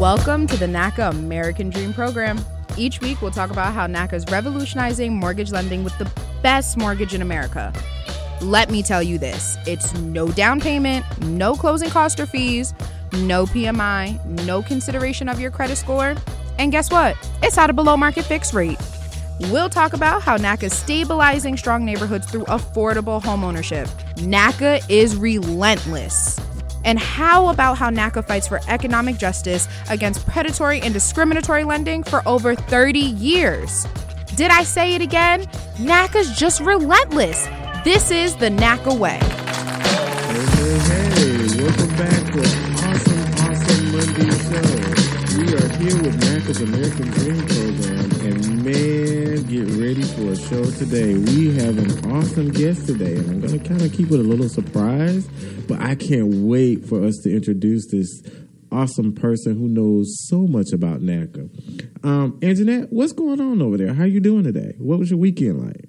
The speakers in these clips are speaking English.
Welcome to the NACA American Dream Program. Each week, we'll talk about how NACA is revolutionizing mortgage lending with the best mortgage in America. Let me tell you this it's no down payment, no closing cost or fees, no PMI, no consideration of your credit score. And guess what? It's at a below market fixed rate. We'll talk about how NACA is stabilizing strong neighborhoods through affordable homeownership. NACA is relentless. And how about how NACA fights for economic justice against predatory and discriminatory lending for over 30 years? Did I say it again? NACA's just relentless. This is the NACA way. Hey, hey, hey, welcome back to Awesome, Awesome Monday Show. We are here with NACA's American Dream Program, man, get ready for a show today. We have an awesome guest today, and I'm going to kind of keep it a little surprise, but I can't wait for us to introduce this awesome person who knows so much about NACA. Um, Anjanette, what's going on over there? How are you doing today? What was your weekend like?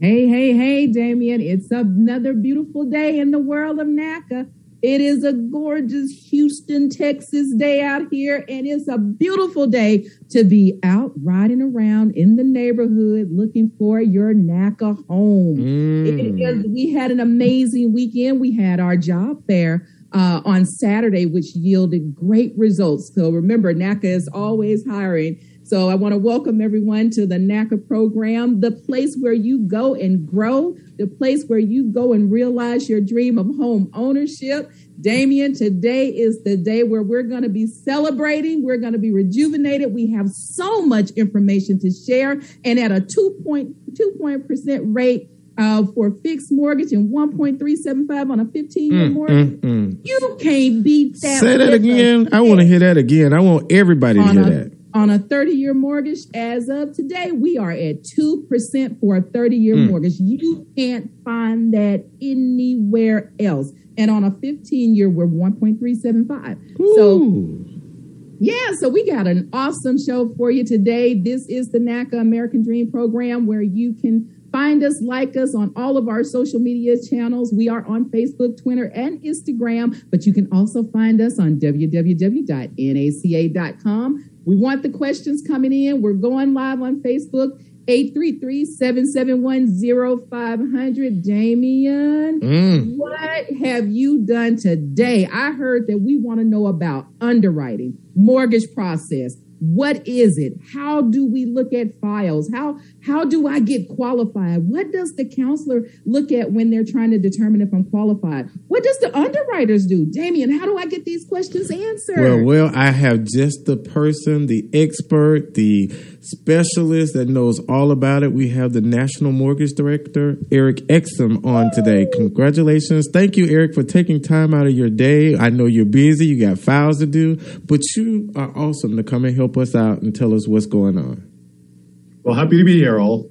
Hey, hey, hey, Damien. It's another beautiful day in the world of NACA. It is a gorgeous Houston, Texas day out here, and it's a beautiful day to be out riding around in the neighborhood looking for your NACA home. Mm. we had an amazing weekend. We had our job fair uh, on Saturday, which yielded great results. So remember, NACA is always hiring. So I want to welcome everyone to the NACA program, the place where you go and grow, the place where you go and realize your dream of home ownership. Damien, today is the day where we're going to be celebrating. We're going to be rejuvenated. We have so much information to share and at a 2.2 percent rate uh, for fixed mortgage and 1.375 on a 15 year Mm, mortgage. mm, mm. You can't beat that. Say that again. I want to hear that again. I want everybody to hear a, that. On a 30 year mortgage as of today we are at 2% for a 30 year Mm. mortgage you can't find that anywhere else and on a 15 year we're 1.375 so yeah, so we got an awesome show for you today. This is the NACA American Dream Program where you can find us, like us on all of our social media channels. We are on Facebook, Twitter, and Instagram, but you can also find us on www.naca.com. We want the questions coming in. We're going live on Facebook. 833-771-0500 Damien Mm. what have you done today? I heard that we want to know about underwriting, mortgage process. What is it? How do we look at files? How how do I get qualified? What does the counselor look at when they're trying to determine if I'm qualified? What does the underwriters do? Damien, how do I get these questions answered? Well, well, I have just the person, the expert, the specialist that knows all about it. We have the National Mortgage Director, Eric Exum, on today. Congratulations. Thank you, Eric, for taking time out of your day. I know you're busy, you got files to do, but you are awesome to come and help us out and tell us what's going on. Well, happy to be here, all.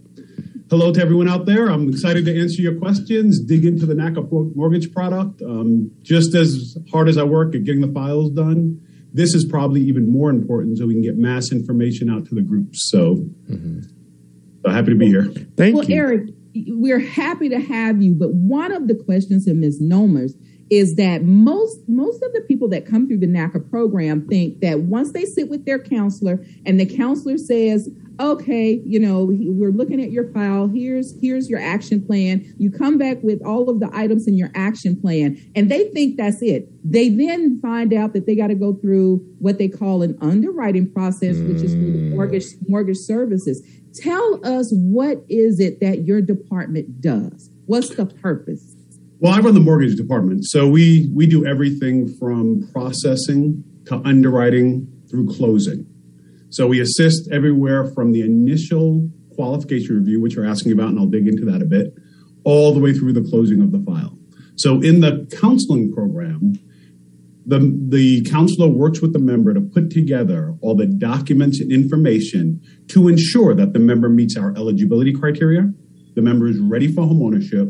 Hello to everyone out there. I'm excited to answer your questions, dig into the NACA mortgage product. Um, just as hard as I work at getting the files done, this is probably even more important so we can get mass information out to the groups. So, so happy to be here. Thank well, you. Well, Eric, we're happy to have you, but one of the questions and misnomers is that most most of the people that come through the NACA program think that once they sit with their counselor and the counselor says, "Okay, you know, we're looking at your file. Here's here's your action plan." You come back with all of the items in your action plan, and they think that's it. They then find out that they got to go through what they call an underwriting process, which is through the mm. mortgage mortgage services. Tell us what is it that your department does? What's the purpose? Well, I run the mortgage department, so we we do everything from processing to underwriting through closing. So we assist everywhere from the initial qualification review, which you're asking about, and I'll dig into that a bit, all the way through the closing of the file. So in the counseling program, the the counselor works with the member to put together all the documents and information to ensure that the member meets our eligibility criteria, the member is ready for home ownership,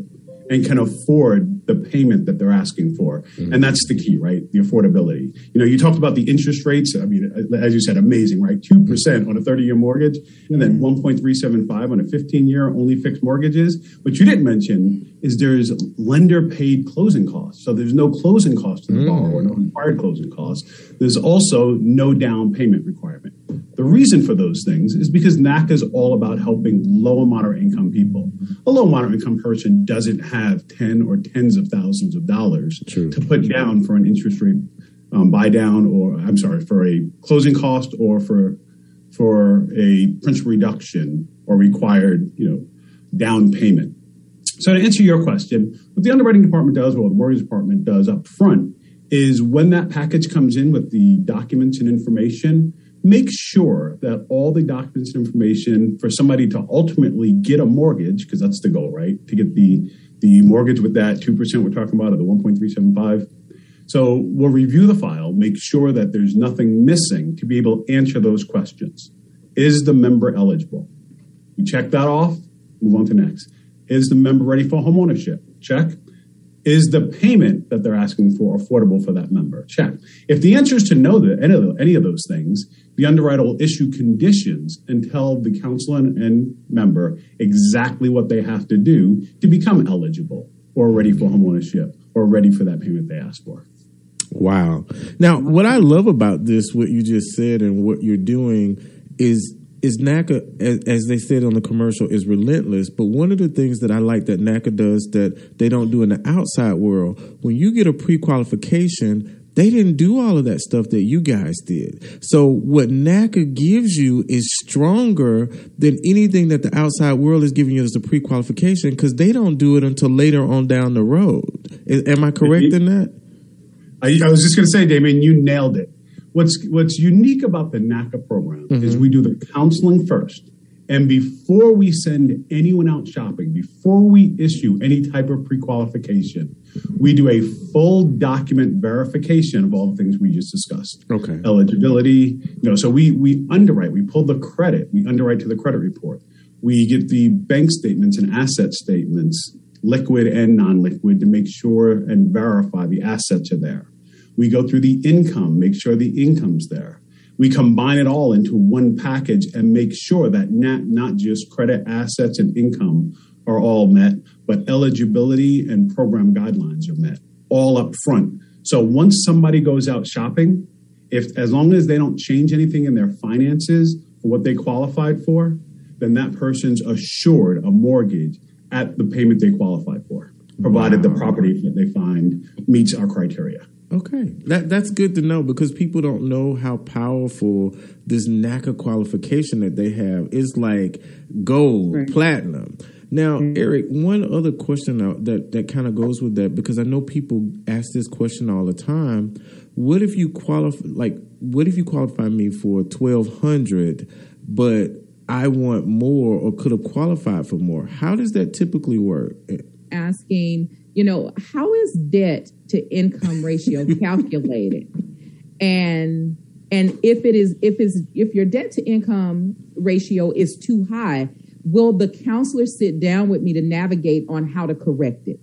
and can afford the payment that they're asking for. Mm-hmm. And that's the key, right? The affordability. You know, you talked about the interest rates. I mean, as you said, amazing, right? 2% on a 30 year mortgage and then 1.375 on a 15 year only fixed mortgages. What you didn't mention is there's lender paid closing costs. So there's no closing cost to the mm-hmm. borrower, no required closing costs. There's also no down payment requirement. The reason for those things is because NACA is all about helping low and moderate income people. A low and moderate income person doesn't have 10 or tens of thousands of dollars True. to put down for an interest rate um, buy down or I'm sorry, for a closing cost or for for a principal reduction or required, you know, down payment. So to answer your question, what the underwriting department does, or what the mortgage department does up front, is when that package comes in with the documents and information, make sure that all the documents and information for somebody to ultimately get a mortgage, because that's the goal, right? To get the the mortgage with that 2% we're talking about, or the 1.375. So we'll review the file, make sure that there's nothing missing to be able to answer those questions. Is the member eligible? We check that off, move on to next. Is the member ready for homeownership? Check. Is the payment that they're asking for affordable for that member? Check. If the answer is to no to any of, those things, the underwriter will issue conditions and tell the counselor and member exactly what they have to do to become eligible or ready for homeownership or ready for that payment they asked for. Wow. Now, what I love about this, what you just said, and what you're doing is is NACA, as, as, they said on the commercial, is relentless. But one of the things that I like that NACA does that they don't do in the outside world, when you get a pre qualification, they didn't do all of that stuff that you guys did. So what NACA gives you is stronger than anything that the outside world is giving you as a pre-qualification because they don't do it until later on down the road. Am I correct in that? I, I was just going to say, Damien, you nailed it. What's what's unique about the NACA program mm-hmm. is we do the counseling first. And before we send anyone out shopping, before we issue any type of pre-qualification, we do a full document verification of all the things we just discussed. Okay. Eligibility, you know, so we we underwrite, we pull the credit, we underwrite to the credit report. We get the bank statements and asset statements, liquid and non-liquid, to make sure and verify the assets are there. We go through the income, make sure the income's there we combine it all into one package and make sure that not, not just credit assets and income are all met, but eligibility and program guidelines are met all up front. So once somebody goes out shopping, if as long as they don't change anything in their finances for what they qualified for, then that person's assured a mortgage at the payment they qualified for, provided wow. the property that they find meets our criteria. Okay, that that's good to know because people don't know how powerful this NACA qualification that they have is like gold, right. platinum. Now, mm-hmm. Eric, one other question that that kind of goes with that because I know people ask this question all the time. What if you qualify like what if you qualify me for twelve hundred, but I want more or could have qualified for more? How does that typically work? Asking you know, how is debt to income ratio calculated? and and if it is if is if your debt to income ratio is too high, will the counselor sit down with me to navigate on how to correct it?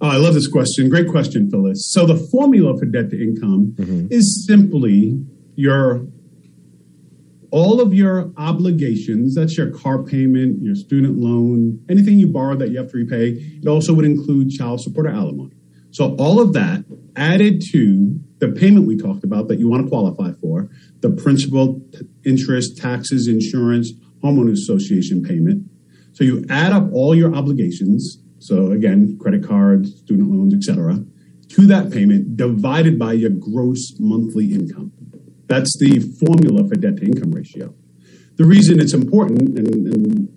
Oh, I love this question. Great question, Phyllis. So the formula for debt to income mm-hmm. is simply your all of your obligations that's your car payment your student loan anything you borrow that you have to repay it also would include child support or alimony. So all of that added to the payment we talked about that you want to qualify for the principal interest taxes insurance homeowners association payment. So you add up all your obligations so again credit cards student loans etc to that payment divided by your gross monthly income that's the formula for debt to income ratio. The reason it's important, and, and,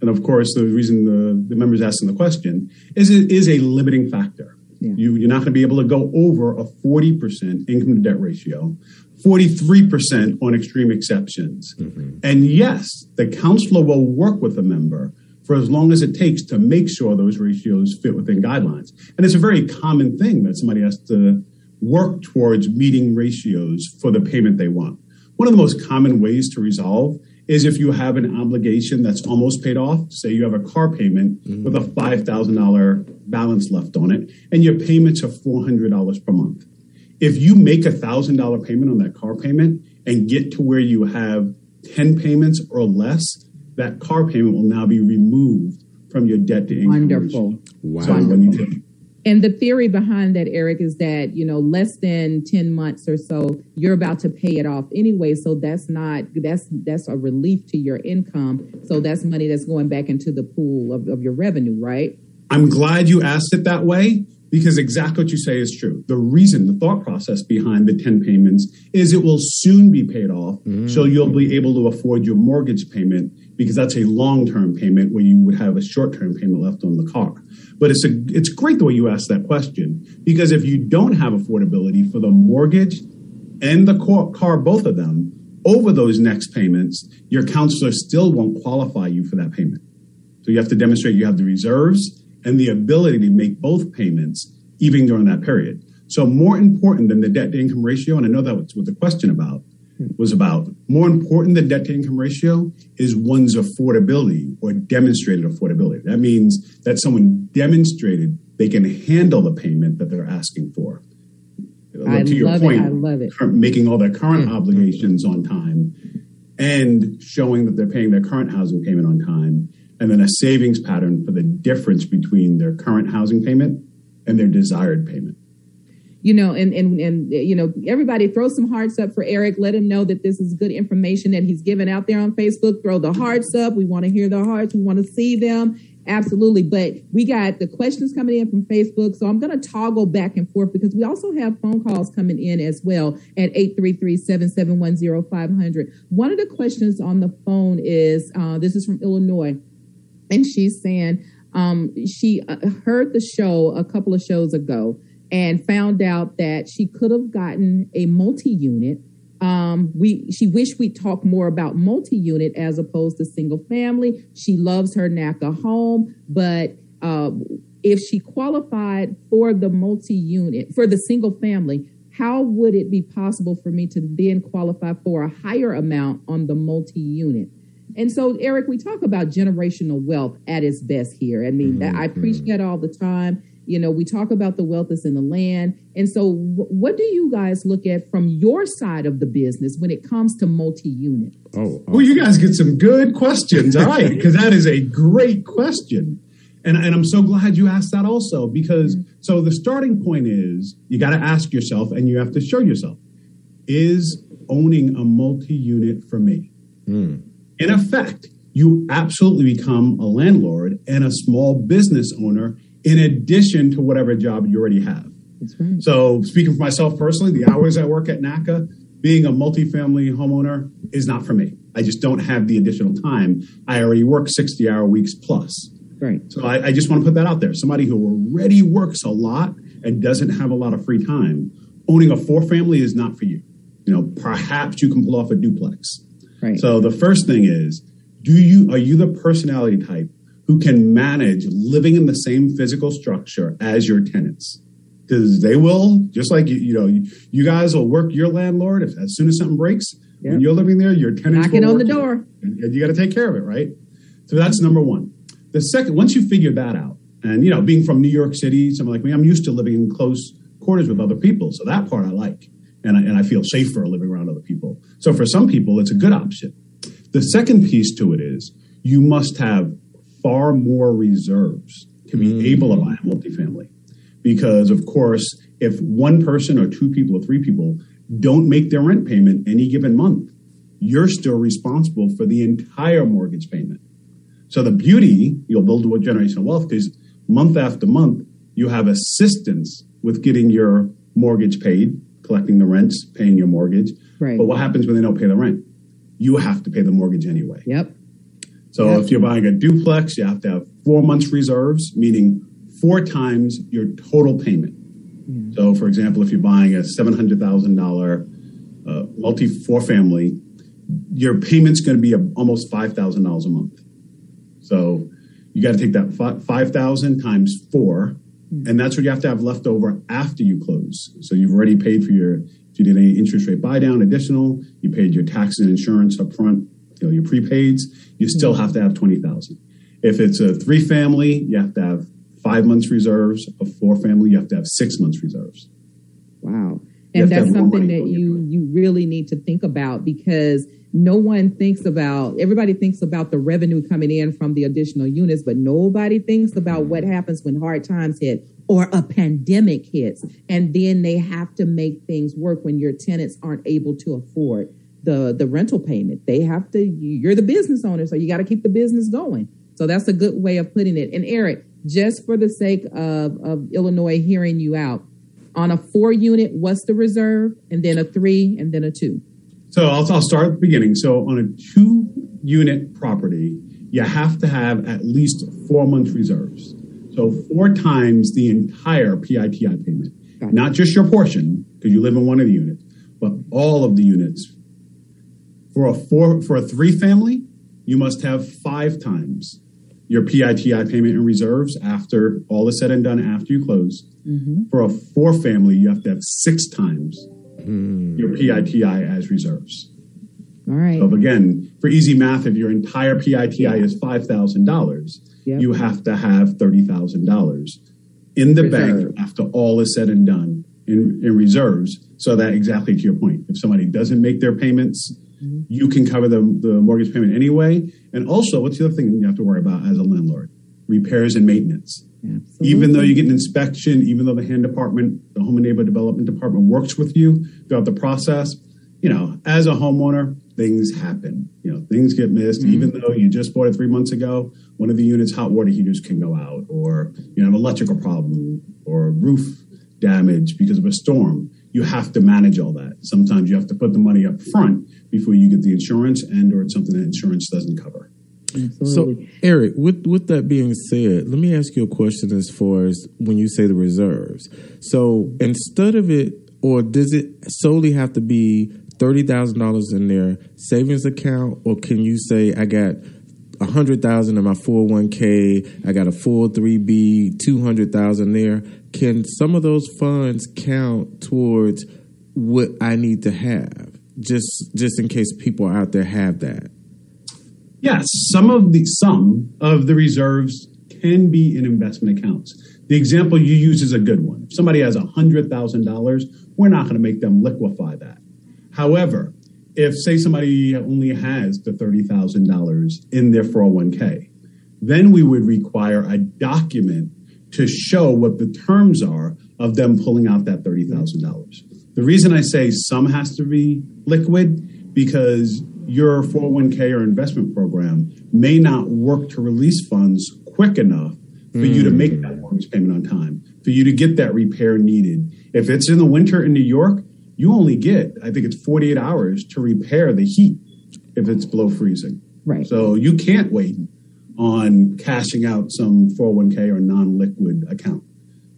and of course, the reason the, the members asking the question is it is a limiting factor. Yeah. You, you're not going to be able to go over a 40% income to debt ratio, 43% on extreme exceptions. Mm-hmm. And yes, the counselor will work with the member for as long as it takes to make sure those ratios fit within guidelines. And it's a very common thing that somebody has to work towards meeting ratios for the payment they want. One of the most common ways to resolve is if you have an obligation that's almost paid off. Say you have a car payment mm-hmm. with a $5,000 balance left on it, and your payments are $400 per month. If you make a $1,000 payment on that car payment and get to where you have 10 payments or less, that car payment will now be removed from your debt to income. Wonderful. Wow. So when you take and the theory behind that, Eric, is that, you know, less than 10 months or so, you're about to pay it off anyway. So that's not, that's, that's a relief to your income. So that's money that's going back into the pool of, of your revenue, right? I'm glad you asked it that way because exactly what you say is true. The reason, the thought process behind the 10 payments is it will soon be paid off. Mm. So you'll be able to afford your mortgage payment because that's a long term payment where you would have a short term payment left on the car. But it's a it's great the way you asked that question because if you don't have affordability for the mortgage and the car, both of them, over those next payments, your counselor still won't qualify you for that payment. So you have to demonstrate you have the reserves and the ability to make both payments even during that period. So more important than the debt to income ratio, and I know that's what the question about was about. More important than debt to income ratio is one's affordability or demonstrated affordability. That means that someone demonstrated they can handle the payment that they're asking for. I to your point, it. I love it. Making all their current mm-hmm. obligations on time and showing that they're paying their current housing payment on time, and then a savings pattern for the difference between their current housing payment and their desired payment you know, and and and you know, everybody throw some hearts up for Eric. Let him know that this is good information that he's giving out there on Facebook. Throw the hearts up. We want to hear the hearts. We want to see them. Absolutely. But we got the questions coming in from Facebook. So I'm going to toggle back and forth because we also have phone calls coming in as well at 833-771-0500. One of the questions on the phone is, uh, this is from Illinois. And she's saying um, she uh, heard the show a couple of shows ago and found out that she could have gotten a multi-unit. Um, we she wished we'd talk more about multi-unit as opposed to single family. She loves her NACA home, but uh, if she qualified for the multi-unit for the single family, how would it be possible for me to then qualify for a higher amount on the multi-unit? And so, Eric, we talk about generational wealth at its best here. I mean, mm-hmm. I preach that all the time. You know, we talk about the wealth that's in the land. And so, w- what do you guys look at from your side of the business when it comes to multi unit? Oh, awesome. well, you guys get some good questions. All right, because that is a great question. And, and I'm so glad you asked that also, because mm-hmm. so the starting point is you got to ask yourself and you have to show yourself is owning a multi unit for me? Mm. In effect, you absolutely become a landlord and a small business owner in addition to whatever job you already have. Right. So, speaking for myself personally, the hours I work at NACA, being a multifamily homeowner is not for me. I just don't have the additional time. I already work 60 hour weeks plus. Right. So, I, I just want to put that out there. Somebody who already works a lot and doesn't have a lot of free time, owning a four family is not for you. You know, perhaps you can pull off a duplex. Right. So, the first thing is, do you are you the personality type who can manage living in the same physical structure as your tenants. Because they will just like you, you know you, you, guys will work your landlord if as soon as something breaks. Yep. when you're living there your tenants knocking on the door. And, and you got to take care of it right? So that's number one. The second once you figure that out and you know being from new york city someone like me i'm used to living in close quarters with other people. So that part i like. And I, and I feel safer living around other people. So for some people it's a good option. The second piece to it is you must have far more reserves to be mm. able to buy a multifamily. Because, of course, if one person or two people or three people don't make their rent payment any given month, you're still responsible for the entire mortgage payment. So the beauty, you'll build what generational wealth because month after month, you have assistance with getting your mortgage paid, collecting the rents, paying your mortgage. Right. But what happens when they don't pay the rent? You have to pay the mortgage anyway. Yep. So if you're buying a duplex, you have to have four months reserves, meaning four times your total payment. So, for example, if you're buying a seven hundred thousand dollar uh, multi four family, your payment's going to be a, almost five thousand dollars a month. So you got to take that five thousand times four, mm. and that's what you have to have left over after you close. So you've already paid for your if you did any interest rate buy down additional, you paid your tax and insurance up front know, your prepaids, you still hmm. have to have 20,000. If it's a three family, you have to have five months reserves. A four family, you have to have six months reserves. Wow. And that's something that you you really need to think about because no one thinks about everybody thinks about the revenue coming in from the additional units but nobody thinks about what hmm. happens when hard times hit or a pandemic hits and then they have to make things work when your tenants aren't able to afford the the rental payment they have to you're the business owner so you got to keep the business going so that's a good way of putting it and eric just for the sake of, of illinois hearing you out on a four unit what's the reserve and then a three and then a two so I'll, I'll start at the beginning. So on a two unit property, you have to have at least four months reserves. So four times the entire PITI payment, not just your portion because you live in one of the units, but all of the units. For a four for a three family, you must have five times your PITI payment in reserves after all is said and done after you close. Mm-hmm. For a four family, you have to have six times mm. your PITI as reserves. All right. So again, for easy math, if your entire PITI yeah. is five thousand dollars, yep. you have to have thirty thousand dollars in the Reserve. bank after all is said and done in, in, reserves. So that exactly to your point, if somebody doesn't make their payments, mm-hmm. You can cover the, the mortgage payment anyway. And also, what's the other thing you have to worry about as a landlord? Repairs and maintenance. Absolutely. Even though you get an inspection, even though the hand department, the home and neighborhood development department works with you throughout the process, you know, as a homeowner, things happen. You know, things get missed. Mm-hmm. Even though you just bought it three months ago, one of the unit's hot water heaters can go out, or you know, an electrical problem, or roof damage because of a storm. You have to manage all that. Sometimes you have to put the money up front before you get the insurance, and or it's something that insurance doesn't cover. Absolutely. So, Eric, with with that being said, let me ask you a question as far as when you say the reserves. So, instead of it, or does it solely have to be thirty thousand dollars in their savings account, or can you say I got a hundred thousand in my four hundred oh one k, I got a four oh three B, two hundred thousand there? Can some of those funds count towards what I need to have? Just just in case people out there have that. Yes, some of the some of the reserves can be in investment accounts. The example you use is a good one. If somebody has $100,000, we're not going to make them liquefy that. However, if say somebody only has the $30,000 in their 401k, then we would require a document to show what the terms are of them pulling out that $30,000. The reason I say some has to be liquid because your 401k or investment program may not work to release funds quick enough for mm. you to make that mortgage payment on time, for you to get that repair needed. If it's in the winter in New York, you only get, I think it's 48 hours to repair the heat if it's below freezing. Right. So you can't wait on cashing out some 401k or non liquid account.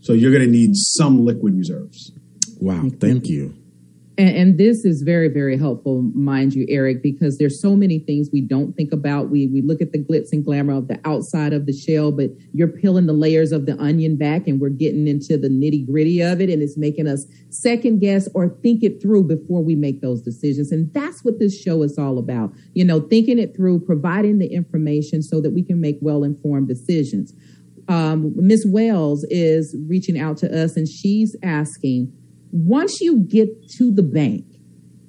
So you're going to need some liquid reserves. Wow. Thank you. And, and, this is very, very helpful, mind you, Eric, because there's so many things we don't think about. We we look at the glitz and glamour of the outside of the shell, but you're peeling the layers of the onion back, and we're getting into the nitty gritty of it, and it's making us second guess or think it through before we make those decisions. And that's what this show is all about. You know, thinking it through, providing the information so that we can make well informed decisions. Um, Miss Wells is reaching out to us, and she's asking once you get to the bank,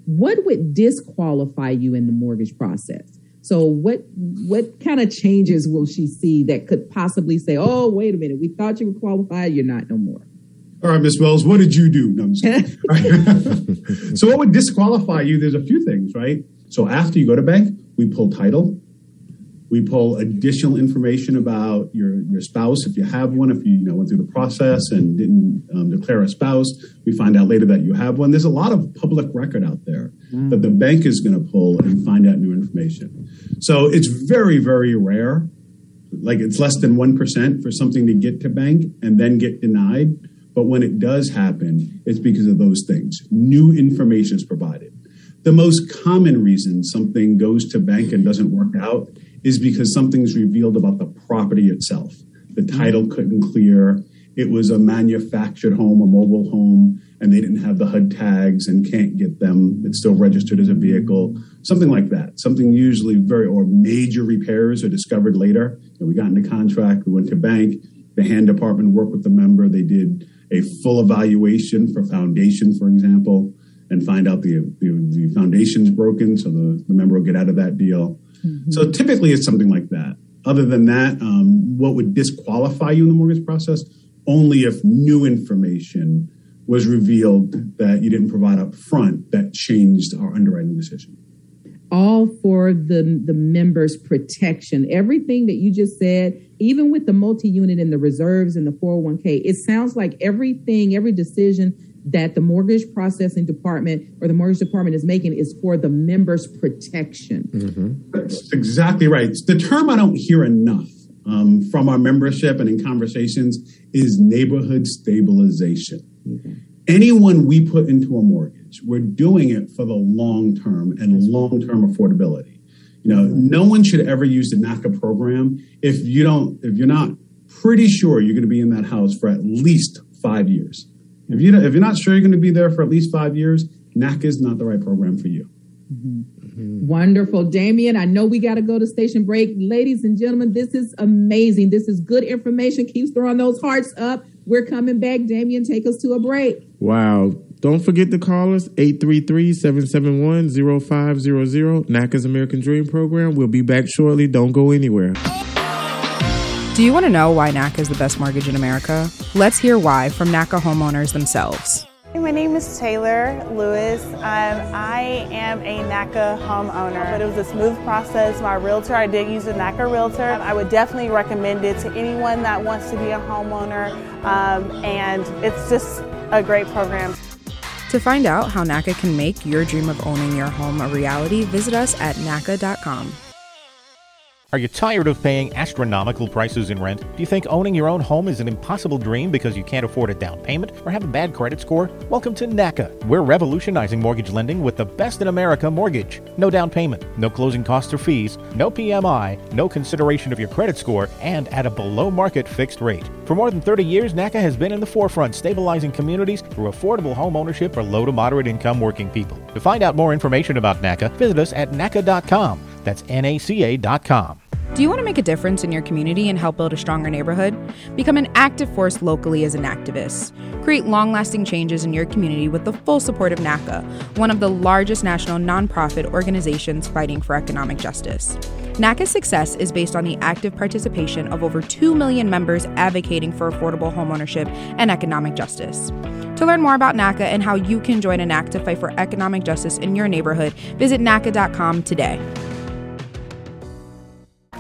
what would disqualify you in the mortgage process? So what what kind of changes will she see that could possibly say, "Oh, wait a minute, we thought you were qualified, you're not no more." All right, Miss Wells, what did you do? No, so what would disqualify you? There's a few things, right? So after you go to bank, we pull title, we pull additional information about your, your spouse if you have one, if you, you know, went through the process and didn't um, declare a spouse. We find out later that you have one. There's a lot of public record out there mm. that the bank is going to pull and find out new information. So it's very, very rare. Like it's less than 1% for something to get to bank and then get denied. But when it does happen, it's because of those things. New information is provided. The most common reason something goes to bank and doesn't work out is because something's revealed about the property itself. The title couldn't clear. it was a manufactured home, a mobile home, and they didn't have the HUD tags and can't get them. It's still registered as a vehicle, something like that. Something usually very, or major repairs are discovered later. And we got into contract, we went to bank, the hand department worked with the member. They did a full evaluation for foundation, for example, and find out the, the, the foundation's broken, so the, the member will get out of that deal. Mm-hmm. So typically it's something like that. Other than that, um, what would disqualify you in the mortgage process? Only if new information was revealed that you didn't provide up front that changed our underwriting decision. All for the, the members' protection. Everything that you just said, even with the multi unit and the reserves and the 401k, it sounds like everything, every decision that the mortgage processing department or the mortgage department is making is for the members' protection. Mm-hmm. That's exactly right. The term I don't hear enough um, from our membership and in conversations is neighborhood stabilization. Mm-hmm. Anyone we put into a mortgage, we're doing it for the long term and long term affordability. You know, mm-hmm. no one should ever use the NACA program if you don't, if you're not pretty sure you're going to be in that house for at least five years. If you if you're not sure you're going to be there for at least five years, NACA is not the right program for you. Mm-hmm. Mm-hmm. Wonderful, Damien. I know we got to go to station break, ladies and gentlemen. This is amazing. This is good information. Keeps throwing those hearts up. We're coming back. Damien, take us to a break. Wow. Don't forget to call us 833-771-0500. NACA's American Dream Program. We'll be back shortly. Don't go anywhere. Do you want to know why NACA is the best mortgage in America? Let's hear why from NACA homeowners themselves. My name is Taylor Lewis. Um, I am a NACA homeowner, but it was a smooth process. My realtor, I did use a NACA realtor. I would definitely recommend it to anyone that wants to be a homeowner, um, and it's just a great program. To find out how NACA can make your dream of owning your home a reality, visit us at NACA.com. Are you tired of paying astronomical prices in rent? Do you think owning your own home is an impossible dream because you can't afford a down payment or have a bad credit score? Welcome to NACA. We're revolutionizing mortgage lending with the best in America mortgage. No down payment, no closing costs or fees, no PMI, no consideration of your credit score, and at a below market fixed rate. For more than 30 years, NACA has been in the forefront stabilizing communities through affordable home ownership for low to moderate income working people. To find out more information about NACA, visit us at NACA.com. That's NACA.com. Do you want to make a difference in your community and help build a stronger neighborhood? Become an active force locally as an activist. Create long lasting changes in your community with the full support of NACA, one of the largest national nonprofit organizations fighting for economic justice. NACA's success is based on the active participation of over 2 million members advocating for affordable homeownership and economic justice. To learn more about NACA and how you can join an act to fight for economic justice in your neighborhood, visit NACA.com today.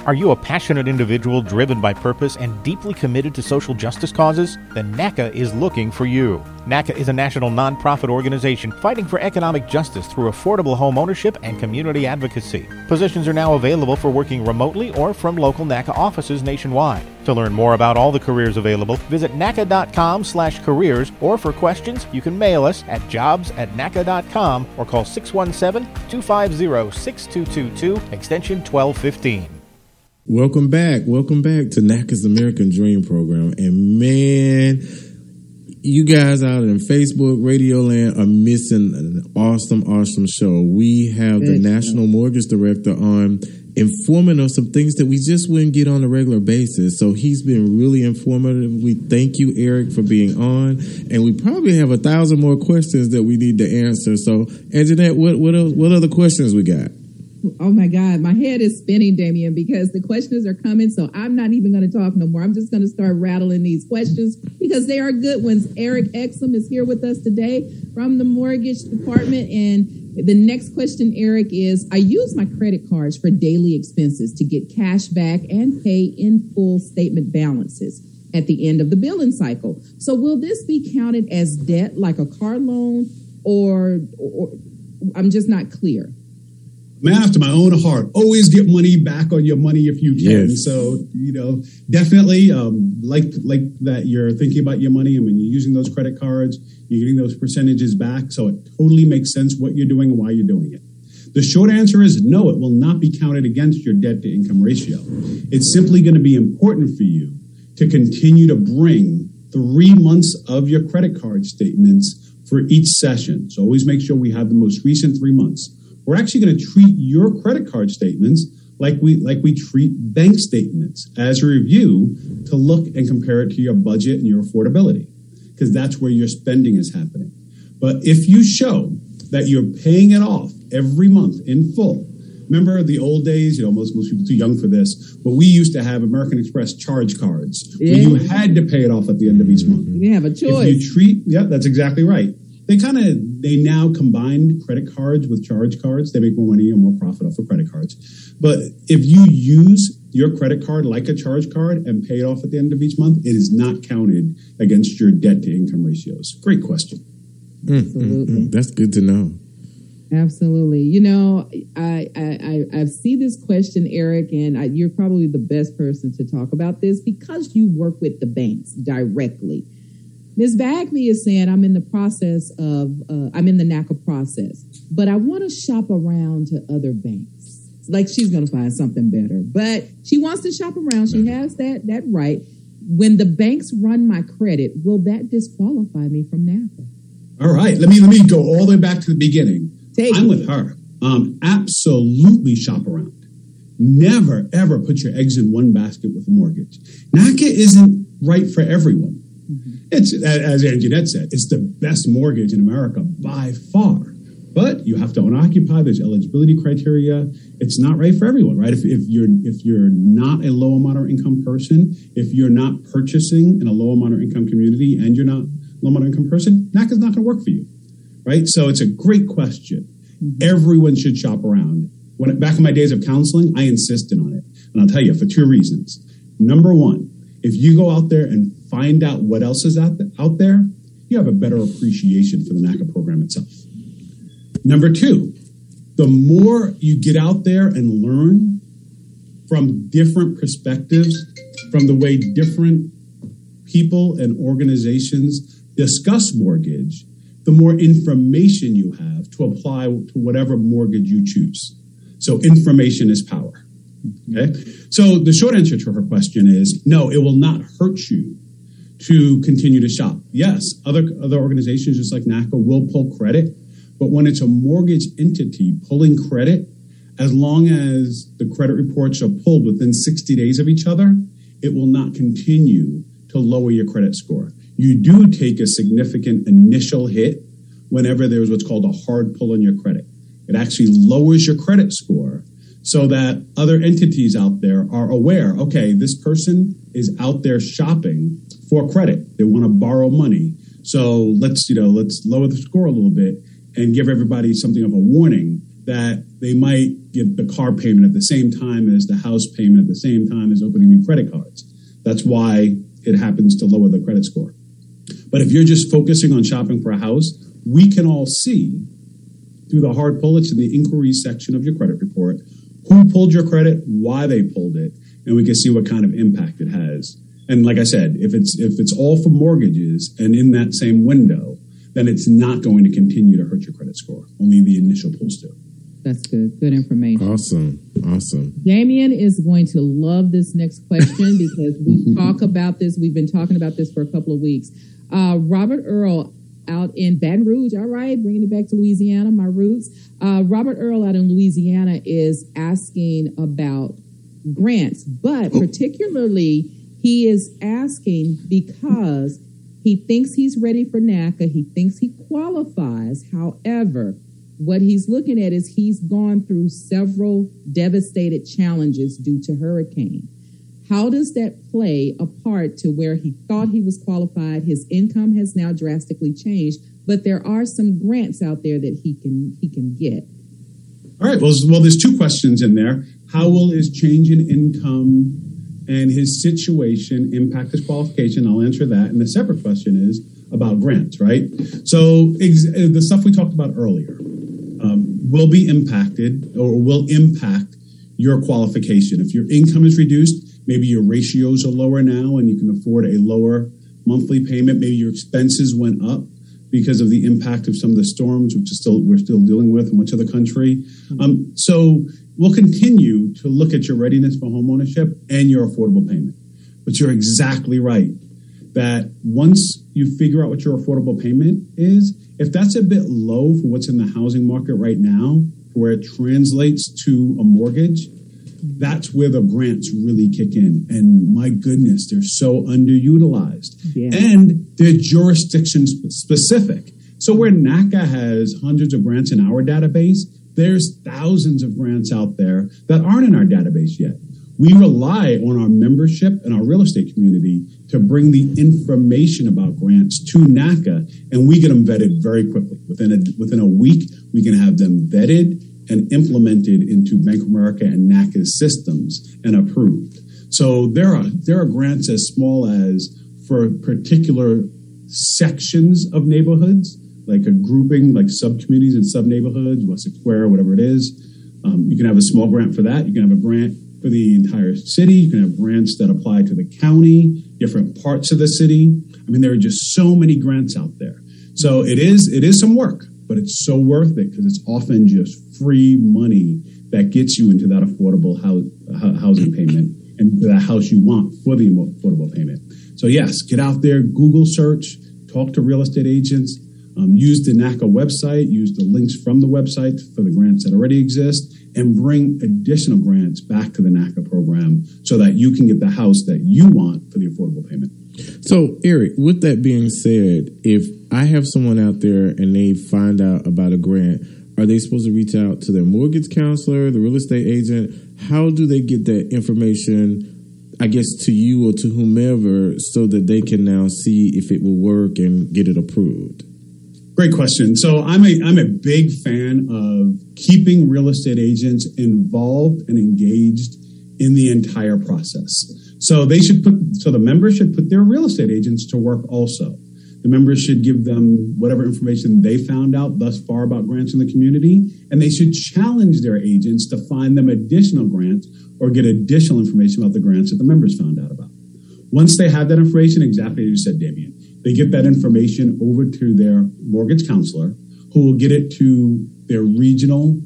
Are you a passionate individual driven by purpose and deeply committed to social justice causes? Then NACA is looking for you. NACA is a national nonprofit organization fighting for economic justice through affordable home ownership and community advocacy. Positions are now available for working remotely or from local NACA offices nationwide. To learn more about all the careers available, visit naca.com slash careers or for questions, you can mail us at jobs at naca.com or call 617-250-6222 extension 1215. Welcome back. Welcome back to NACA's American Dream Program. And man, you guys out in Facebook, Radio Land are missing an awesome, awesome show. We have the National Mortgage Director on informing us some things that we just wouldn't get on a regular basis. So he's been really informative. We thank you, Eric, for being on. And we probably have a thousand more questions that we need to answer. So, Anjanette, what, what, else, what other questions we got? Oh my God, my head is spinning, Damien, because the questions are coming. So I'm not even going to talk no more. I'm just going to start rattling these questions because they are good ones. Eric Exum is here with us today from the mortgage department. And the next question, Eric, is I use my credit cards for daily expenses to get cash back and pay in full statement balances at the end of the billing cycle. So will this be counted as debt like a car loan or, or I'm just not clear? Man after my own heart. Always get money back on your money if you can. Yes. So you know, definitely um, like like that. You're thinking about your money, and when you're using those credit cards, you're getting those percentages back. So it totally makes sense what you're doing and why you're doing it. The short answer is no. It will not be counted against your debt to income ratio. It's simply going to be important for you to continue to bring three months of your credit card statements for each session. So always make sure we have the most recent three months. We're actually going to treat your credit card statements like we like we treat bank statements as a review to look and compare it to your budget and your affordability because that's where your spending is happening. But if you show that you're paying it off every month in full, remember the old days, you know, most, most people too young for this, but we used to have American Express charge cards yeah. where you had to pay it off at the end of each month. You didn't have a choice. If you treat, yeah, that's exactly right. They kind of, they now combine credit cards with charge cards. They make more money and more profit off of credit cards. But if you use your credit card like a charge card and pay it off at the end of each month, it is not counted against your debt to income ratios. Great question. Mm, mm, mm. That's good to know. Absolutely. You know, I, I I see this question, Eric, and I, you're probably the best person to talk about this because you work with the banks directly. Ms. Bagby is saying I'm in the process of uh, I'm in the NACA process, but I want to shop around to other banks. Like she's going to find something better, but she wants to shop around. She has that that right. When the banks run my credit, will that disqualify me from NACA? All right, let me let me go all the way back to the beginning. Take I'm it. with her. Um, absolutely shop around. Never ever put your eggs in one basket with a mortgage. NACA isn't right for everyone. Mm-hmm. It's as Anjanette said, it's the best mortgage in America by far. But you have to own occupy. There's eligibility criteria. It's not right for everyone, right? If, if you're if you're not a low or moderate income person, if you're not purchasing in a low or moderate income community, and you're not low moderate income person, NACA is not going to work for you, right? So it's a great question. Mm-hmm. Everyone should shop around. When back in my days of counseling, I insisted on it, and I'll tell you for two reasons. Number one, if you go out there and find out what else is out, out there, you have a better appreciation for the NACA program itself. Number two, the more you get out there and learn from different perspectives, from the way different people and organizations discuss mortgage, the more information you have to apply to whatever mortgage you choose. So information is power. Okay. So the short answer to her question is no, it will not hurt you to continue to shop. Yes, other other organizations just like NACA will pull credit, but when it's a mortgage entity pulling credit, as long as the credit reports are pulled within 60 days of each other, it will not continue to lower your credit score you do take a significant initial hit whenever there's what's called a hard pull on your credit. It actually lowers your credit score so that other entities out there are aware okay, this person is out there shopping for credit. They want to borrow money. So let's, you know, let's lower the score a little bit and give everybody something of a warning that they might get the car payment at the same time as the house payment at the same time as opening new credit cards. That's why it happens to lower the credit score. But if you're just focusing on shopping for a house, we can all see through the hard pulls in the inquiry section of your credit report who pulled your credit, why they pulled it, and we can see what kind of impact it has. And like I said, if it's if it's all for mortgages and in that same window, then it's not going to continue to hurt your credit score. Only the initial pulls do. That's good. Good information. Awesome. Awesome. Damien is going to love this next question because we talk about this. We've been talking about this for a couple of weeks. Uh, Robert Earl out in Baton Rouge. All right, bringing it back to Louisiana, my roots. Uh, Robert Earl out in Louisiana is asking about grants, but particularly he is asking because he thinks he's ready for NACA. He thinks he qualifies. However, what he's looking at is he's gone through several devastated challenges due to hurricane. How does that play a part to where he thought he was qualified? His income has now drastically changed, but there are some grants out there that he can he can get. All right. Well, well, there's two questions in there. How will his change in income and his situation impact his qualification? I'll answer that. And the separate question is about grants, right? So ex- the stuff we talked about earlier um, will be impacted or will impact your qualification. If your income is reduced, Maybe your ratios are lower now and you can afford a lower monthly payment. Maybe your expenses went up because of the impact of some of the storms, which is still we're still dealing with in much of the country. Um, so we'll continue to look at your readiness for homeownership and your affordable payment. But you're exactly right. that once you figure out what your affordable payment is, if that's a bit low for what's in the housing market right now, where it translates to a mortgage, that's where the grants really kick in. And my goodness, they're so underutilized. Yeah. And they're jurisdiction specific. So where NACA has hundreds of grants in our database, there's thousands of grants out there that aren't in our database yet. We rely on our membership and our real estate community to bring the information about grants to NACA, and we get them vetted very quickly. Within a, within a week, we can have them vetted and implemented into Bank of America and NACA's systems and approved. So there are there are grants as small as for particular sections of neighborhoods, like a grouping, like sub communities and sub neighborhoods, Wessex Square, whatever it is. Um, you can have a small grant for that. You can have a grant for the entire city. You can have grants that apply to the county, different parts of the city. I mean, there are just so many grants out there. So it is it is some work, but it's so worth it because it's often just free money that gets you into that affordable house, housing payment and the house you want for the affordable payment. So yes, get out there, Google search, talk to real estate agents, um, use the NACA website, use the links from the website for the grants that already exist, and bring additional grants back to the NACA program so that you can get the house that you want for the affordable payment. So, Eric, with that being said, if I have someone out there and they find out about a grant, are they supposed to reach out to their mortgage counselor, the real estate agent? How do they get that information? I guess to you or to whomever, so that they can now see if it will work and get it approved. Great question. So I'm a I'm a big fan of keeping real estate agents involved and engaged in the entire process. So they should put so the members should put their real estate agents to work also. The members should give them whatever information they found out thus far about grants in the community, and they should challenge their agents to find them additional grants or get additional information about the grants that the members found out about. Once they have that information, exactly as you said, Damien, they get that information over to their mortgage counselor, who will get it to their regional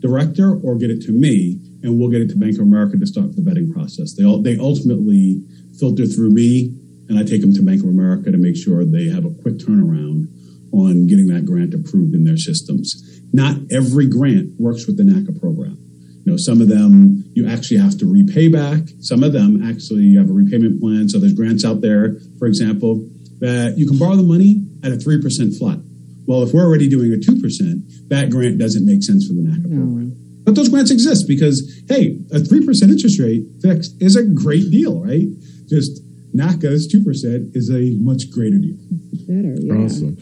director or get it to me, and we'll get it to Bank of America to start the vetting process. They all, they ultimately filter through me, and I take them to Bank of America to make sure they have a quick turnaround on getting that grant approved in their systems. Not every grant works with the NACA program. You know, some of them you actually have to repay back. Some of them actually you have a repayment plan. So there's grants out there, for example, that you can borrow the money at a 3% flat. Well, if we're already doing a 2%, that grant doesn't make sense for the NACA no. Program. But those grants exist because, hey, a 3% interest rate fixed is a great deal, right? Just NACA's 2% is a much greater deal. Better, yeah. Awesome.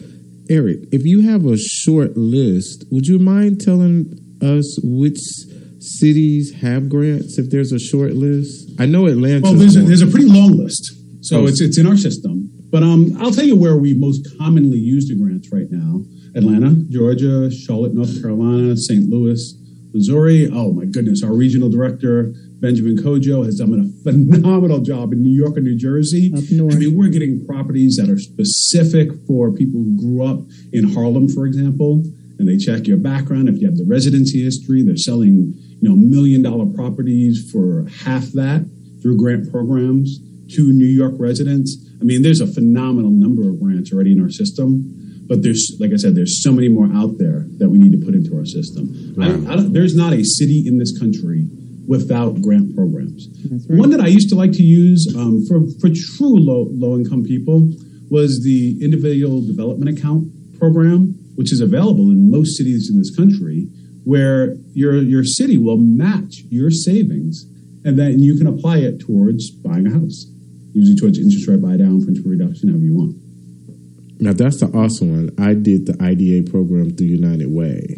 Eric, if you have a short list, would you mind telling us which cities have grants if there's a short list? I know Atlanta. Well, there's a, there's a pretty long list. So oh. it's, it's in our system. But um, I'll tell you where we most commonly use the grants right now Atlanta, Georgia, Charlotte, North Carolina, St. Louis, Missouri. Oh, my goodness. Our regional director, Benjamin Kojo, has done a phenomenal job in New York and New Jersey. Up north. I mean, we're getting properties that are specific for people who grew up in Harlem, for example. And they check your background. If you have the residency history, they're selling, you know, million dollar properties for half that through grant programs to New York residents. I mean, there's a phenomenal number of grants already in our system, but there's, like I said, there's so many more out there that we need to put into our system. Right. I, I there's not a city in this country without grant programs. Right. One that I used to like to use um, for, for true low, low income people was the individual development account program, which is available in most cities in this country, where your, your city will match your savings and then you can apply it towards buying a house usually towards interest rate buy down, principal reduction, however you want. Now that's the awesome one. I did the IDA program through United Way.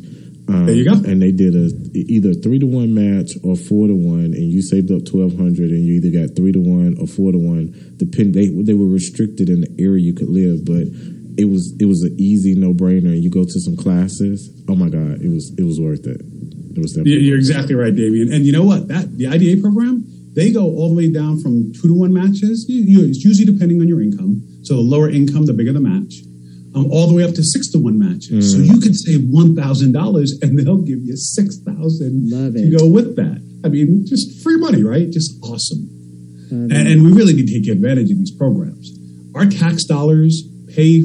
Um, there you go. And they did a either three to one match or four to one, and you saved up twelve hundred, and you either got three to one or four to one. Depend they they were restricted in the area you could live, but it was it was an easy no brainer. And you go to some classes. Oh my god, it was it was worth it. It was. You're exactly right, Damien. And you know what? That the IDA program they go all the way down from two to one matches. It's usually depending on your income. So the lower income, the bigger the match. Um, all the way up to six to one matches. Mm. So you could save one thousand dollars, and they'll give you six thousand to go with that. I mean, just free money, right? Just awesome. And, and, we really need to take advantage of these programs. our tax dollars pay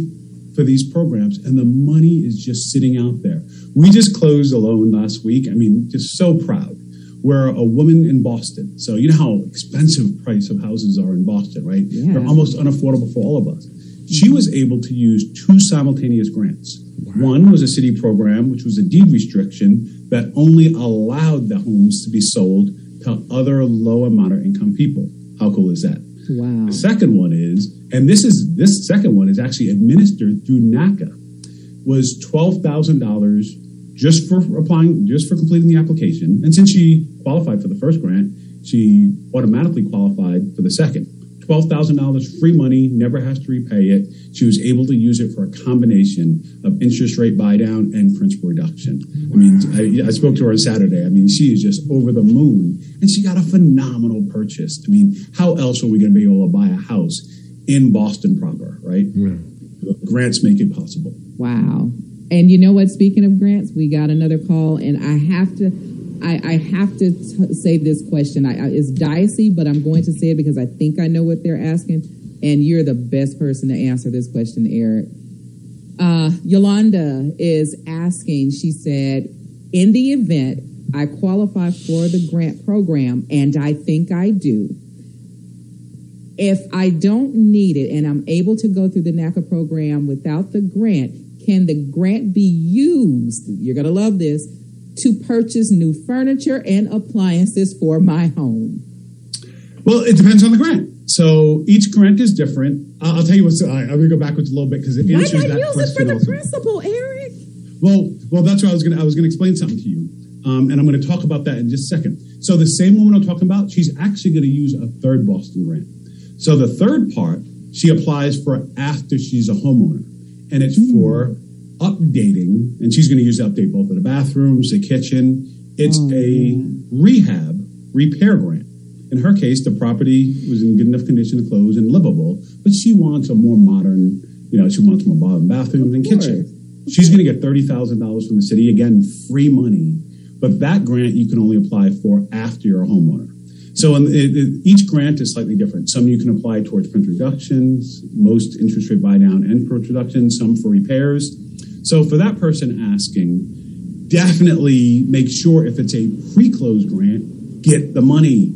for these programs, and the money is just sitting out there. We just closed a loan last week. I mean, just so proud. Where a woman in Boston, so you know how expensive price of houses are in Boston, right? Yeah. They're almost unaffordable for all of us. She was able to use two simultaneous grants. One was a city program, which was a deed restriction that only allowed the homes to be sold to other low and moderate income people. How cool is that? Wow. The second one is, and this is this second one is actually administered through NACA, was twelve thousand dollars just for applying, just for completing the application. And since she qualified for the first grant, she automatically qualified for the second. Twelve thousand dollars free money, never has to repay it. She was able to use it for a combination of interest rate buy down and principal reduction. I mean, I, I spoke to her on Saturday. I mean, she is just over the moon, and she got a phenomenal purchase. I mean, how else are we going to be able to buy a house in Boston proper, right? Grants make it possible. Wow. And you know what? Speaking of grants, we got another call, and I have to, I, I have to t- say this question. I, I, it's dicey, but I'm going to say it because I think I know what they're asking, and you're the best person to answer this question, Eric. Uh, Yolanda is asking. She said, "In the event I qualify for the grant program, and I think I do." if I don't need it and I'm able to go through the NACA program without the grant, can the grant be used? You're going to love this to purchase new furniture and appliances for my home. Well, it depends on the grant. So each grant is different. I'll, I'll tell you what. I'm going to go backwards a little bit because it Why answers that use it question for the principal, Eric? Well, well, that's what I was going to. I was going to explain something to you, um, and I'm going to talk about that in just a second. So the same woman I'm talking about, she's actually going to use a third Boston grant. So the third part, she applies for after she's a homeowner, and it's for updating, and she's going to use to update both of the bathrooms, the kitchen. It's a rehab repair grant. In her case, the property was in good enough condition to close and livable, but she wants a more modern, you know, she wants more modern bathrooms and kitchen. She's going to get thirty thousand dollars from the city again, free money. But that grant you can only apply for after you're a homeowner. So in, it, it- each grant is slightly different. Some you can apply towards rent reductions, most interest rate buy down and rent reductions, some for repairs. So for that person asking, definitely make sure if it's a pre-closed grant, get the money.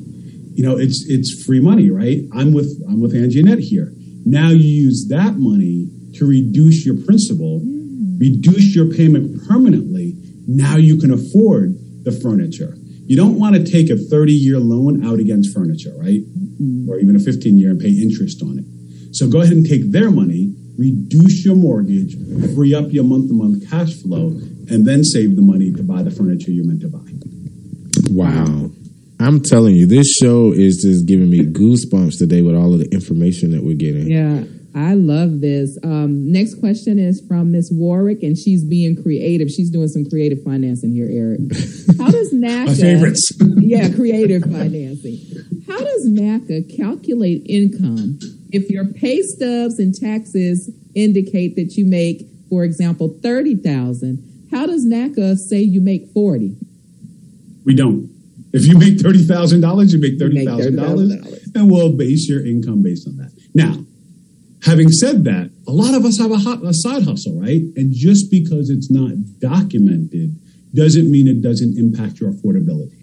You know, it's it's free money, right? I'm with I'm with Angie Annette here. Now you use that money to reduce your principal, mm. reduce your payment permanently. Now you can afford the furniture. You don't want to take a 30 year loan out against furniture, right? Mm-hmm. Or even a 15 year and pay interest on it. So go ahead and take their money, reduce your mortgage, free up your month to month cash flow, and then save the money to buy the furniture you're meant to buy. Wow. I'm telling you, this show is just giving me goosebumps today with all of the information that we're getting. Yeah, I love this. Um, next question is from Miss Warwick, and she's being creative. She's doing some creative financing here, Eric. How does NACA? My favorites. yeah, creative financing. How does NACA calculate income if your pay stubs and taxes indicate that you make, for example, thirty thousand? How does NACA say you make forty? We don't. If you make thirty thousand dollars, you make thirty thousand dollars, $30,000. and we'll base your income based on that. Now, having said that, a lot of us have a, hot, a side hustle, right? And just because it's not documented doesn't mean it doesn't impact your affordability.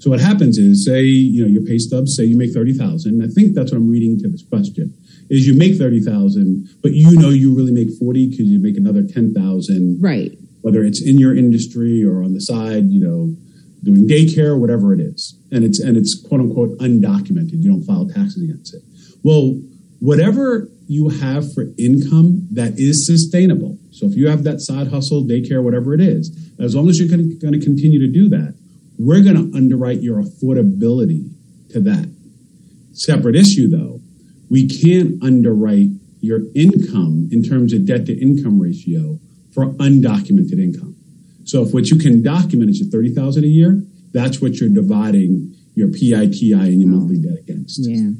So what happens is, say you know your pay stubs say you make thirty thousand. I think that's what I'm reading to this question is you make thirty thousand, but you know you really make forty because you make another ten thousand Right. whether it's in your industry or on the side, you know, doing daycare, or whatever it is. And it's and it's quote unquote undocumented. You don't file taxes against it. Well, whatever you have for income that is sustainable. So if you have that side hustle, daycare, whatever it is, as long as you're going to continue to do that, we're going to underwrite your affordability to that. Separate issue though, we can't underwrite your income in terms of debt to income ratio for undocumented income. So if what you can document is your thirty thousand a year, that's what you're dividing your PITI and your monthly debt against. Yeah.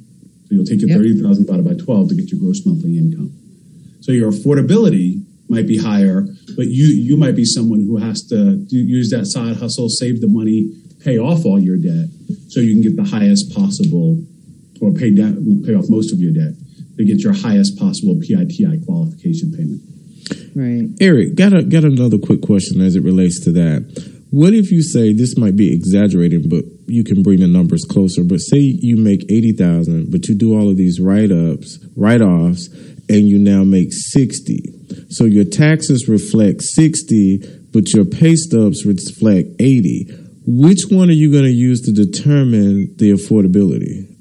So you'll take your Yep. thirty thousand divided by twelve to get your gross monthly income. So your affordability might be higher, but you you might be someone who has to do, use that side hustle, save the money, pay off all your debt, so you can get the highest possible, or pay down, pay off most of your debt. to get your highest possible PITI qualification payment. Right. Eric, got a, got another quick question as it relates to that. What if you say this might be exaggerating, but you can bring the numbers closer? But say you make eighty thousand, but you do all of these write ups, write offs, and you now make sixty. So your taxes reflect sixty, but your pay stubs reflect eighty. Which one are you going to use to determine the affordability?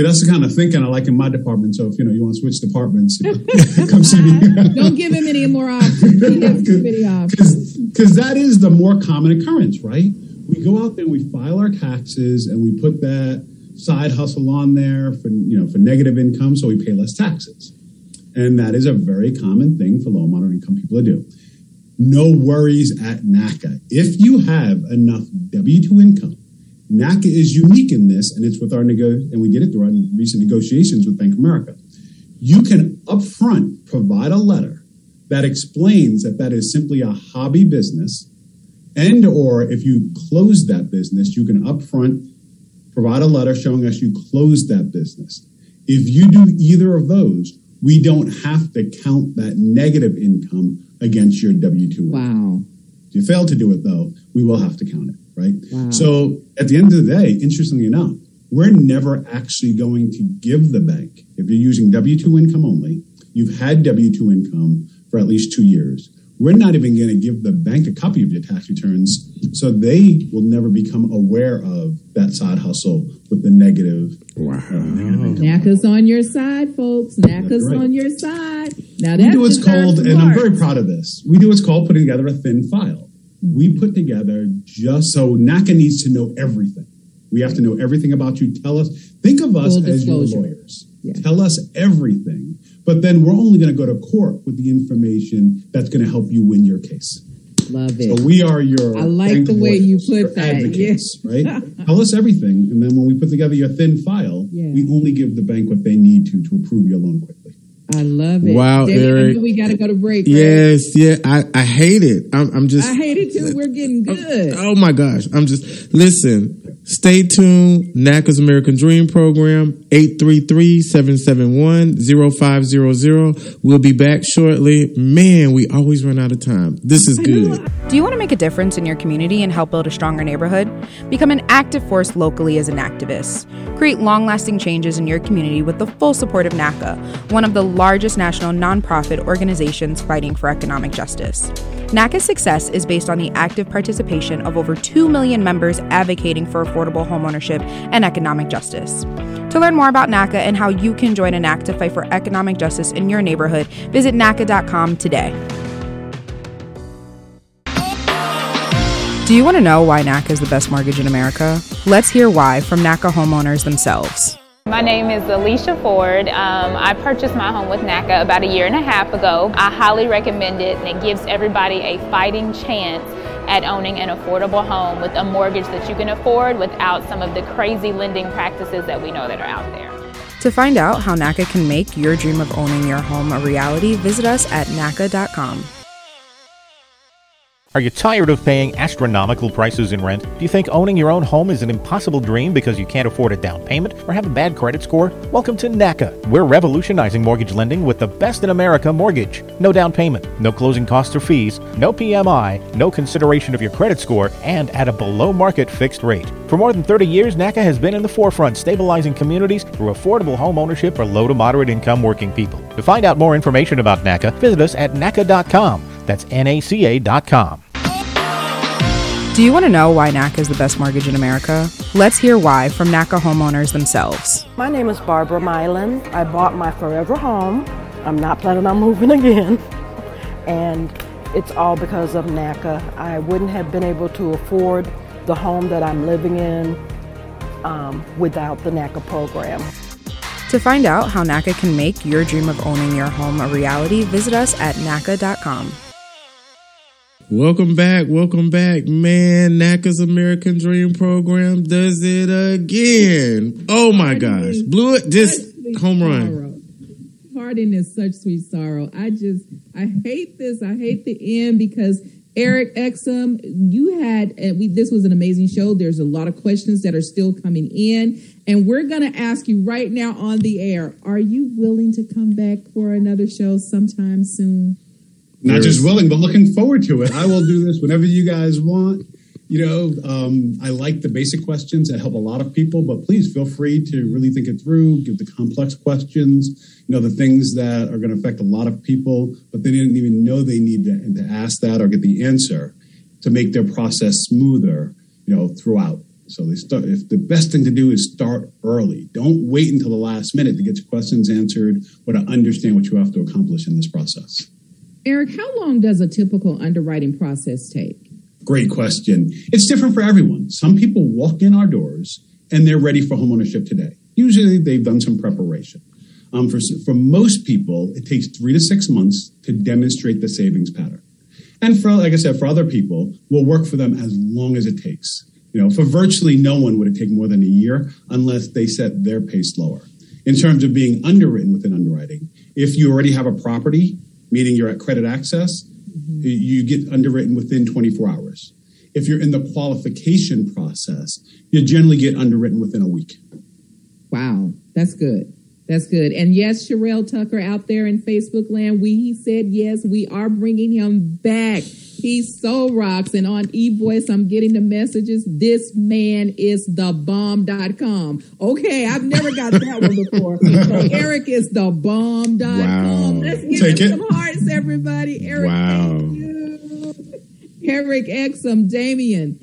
Yeah, that's the kind of thinking I like in my department. So if you know you want to switch departments, come see me. Don't give him any more options. He has too many options. Because that is the more common occurrence, right? We go out there, and we file our taxes, and we put that side hustle on there for you know for negative income, so we pay less taxes. And that is a very common thing for low and moderate income people to do. No worries at NACA. If you have enough W two income NACA is unique in this, and it's with our nego, and we did it through our recent negotiations with Bank of America. You can upfront provide a letter that explains that that is simply a hobby business, and or if you close that business, you can upfront provide a letter showing us you closed that business. If you do either of those, we don't have to count that negative income against your W two. Wow. If you fail to do it, though, we will have to count it right? Wow. So at the end of the day, interestingly enough, we're never actually going to give the bank, if you're using W 2 income only, you've had W 2 income for at least two years. We're not even going to give the bank a copy of your tax returns, so they will never become aware of that side hustle with the negative. Wow. Uh, NACA's on your side, folks. NACA's right. on your side. Now we do what's called, and I'm very proud of this. We do what's called putting together a thin file. We put together just so NACA needs to know everything. We have to know everything about you. Tell us, think of us Full as your lawyers. Yeah. Tell us everything. But then we're only going to go to court with the information that's going to help you win your case. Love it. So we are your. I like the way you put that, Advocates, right? Tell us everything, and then when we put together your thin file, Yeah. we only give the bank what they need to to approve your loan quickly. I love it. Wow, I Eric. we got to go to break. right? Yes, yeah, I, I hate it. I'm, I'm just. I hate it too. We're getting good. Oh my gosh. I'm just, listen, stay tuned. NACA's American Dream Program, 833-771-0500. We'll be back shortly. Man, we always run out of time. This is good. Do you want to make a difference in your community and help build a stronger neighborhood? Become an active force locally as an activist. Create long lasting changes in your community with the full support of NACA, one of the largest national nonprofit organizations fighting for economic justice. NACA's success is based on the active participation of over 2 million members advocating for affordable homeownership and economic justice. To learn more about NACA and how you can join a NAC to fight for economic justice in your neighborhood, visit NACA.com today. Do you want to know why NACA is the best mortgage in America? Let's hear why from NACA homeowners themselves. My name is Alicia Ford. Um, I purchased my home with NACA about a year and a half ago. I highly recommend it, and it gives everybody a fighting chance at owning an affordable home with a mortgage that you can afford without some of the crazy lending practices that we know that are out there. To find out how NACA can make your dream of owning your home a reality, visit us at NACA.com. Are you tired of paying astronomical prices in rent? Do you think owning your own home is an impossible dream because you can't afford a down payment or have a bad credit score? Welcome to NACA. We're revolutionizing mortgage lending with the best in America mortgage. No down payment, no closing costs or fees, no PMI, no consideration of your credit score, and at a below market fixed rate. For more than 30 years, NACA has been in the forefront stabilizing communities through affordable home ownership for low to moderate income working people. To find out more information about NACA, visit us at NACA.com. That's NACA.com. Do you want to know why NACA is the best mortgage in America? Let's hear why from NACA homeowners themselves. My name is Barbara Mylan. I bought my forever home. I'm not planning on moving again. And it's all because of NACA. I wouldn't have been able to afford the home that I'm living in um, without the NACA program. To find out how NACA can make your dream of owning your home a reality, visit us at NACA.com. Welcome back. Welcome back. Man, NACA's American Dream Program does it again. Oh my gosh. Blew it. Just Such home run. sorrow. Pardon is such sweet sorrow. I just, I hate this. I hate the end because Eric Exum, you had uh, we, this was an amazing show. There's a lot of questions that are still coming in, and we're going to ask you right now on the air: Are you willing to come back for another show sometime soon? Not just willing, but looking forward to it. I will do this whenever you guys want. You know, um, I like the basic questions that help a lot of people, but please feel free to really think it through, give the complex questions, you know, the things that are going to affect a lot of people, but they didn't even know they need to, to ask that or get the answer to make their process smoother, you know, throughout. So they start. If the best thing to do is start early. Don't wait until the last minute to get your questions answered or to understand what you have to accomplish in this process. Eric, how long does a typical underwriting process take? Great question. It's different for everyone. Some people walk in our doors and they're ready for homeownership today. Usually they've done some preparation. Um, for, for most people, it takes three to six months to demonstrate the savings pattern. And for, like I said, for other people, we'll work for them as long as it takes. You know, for virtually no one would it take more than a year unless they set their pace lower. In terms of being underwritten within underwriting, if you already have a property, meaning you're at credit access, mm-hmm. you get underwritten within 24 hours. If you're in the qualification process, you generally get underwritten within a week. Wow, that's good. That's good. And yes, Sherelle Tucker out there in Facebook land, we said yes, we are bringing him back. He so rocks. And on eVoice, I'm getting the messages. This man is the bomb.com. Okay, I've never got that one before. So Eric is the bomb.com. Wow. Let's give Take him it. some hearts, everybody. Eric, wow. thank you. Eric Exum, Damien.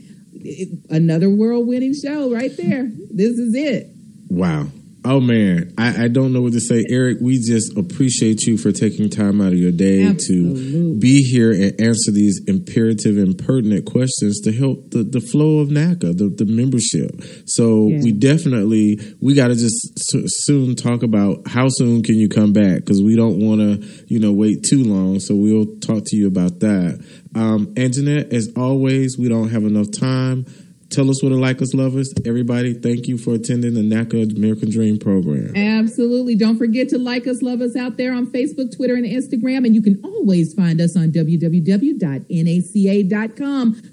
Another world winning show right there. This is it. Wow. Oh man, I, I, don't know what to say, Eric. We just appreciate you for taking time out of your day Absolutely. to be here and answer these imperative and pertinent questions to help the, the flow of NACA, the, the membership. So yeah. we definitely we got to just soon talk about how soon can you come back because we don't want to you know wait too long. So we'll talk to you about that. Um, and Jeanette, as always, we don't have enough time. Tell us what a like us, love us. Everybody, thank you for attending the NACA American Dream program. Absolutely. Don't forget to like us, love us out there on Facebook, Twitter, and Instagram. And you can always find us on www.naca.com.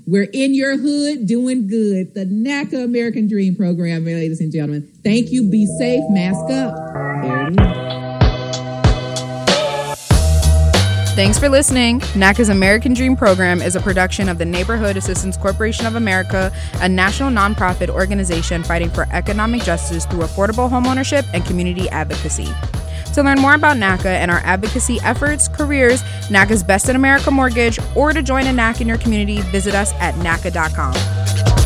We're in your hood doing good. The NACA American Dream program, ladies and gentlemen. Thank you. Be safe. Mask up. Thanks for listening. NACA's American Dream program is a production of the Neighborhood Assistance Corporation of America, a national nonprofit organization fighting for economic justice through affordable homeownership and community advocacy. To learn more about NACA and our advocacy efforts, careers, NACA's Best in America Mortgage, or to join a NACA in your community, visit us at NACA.com.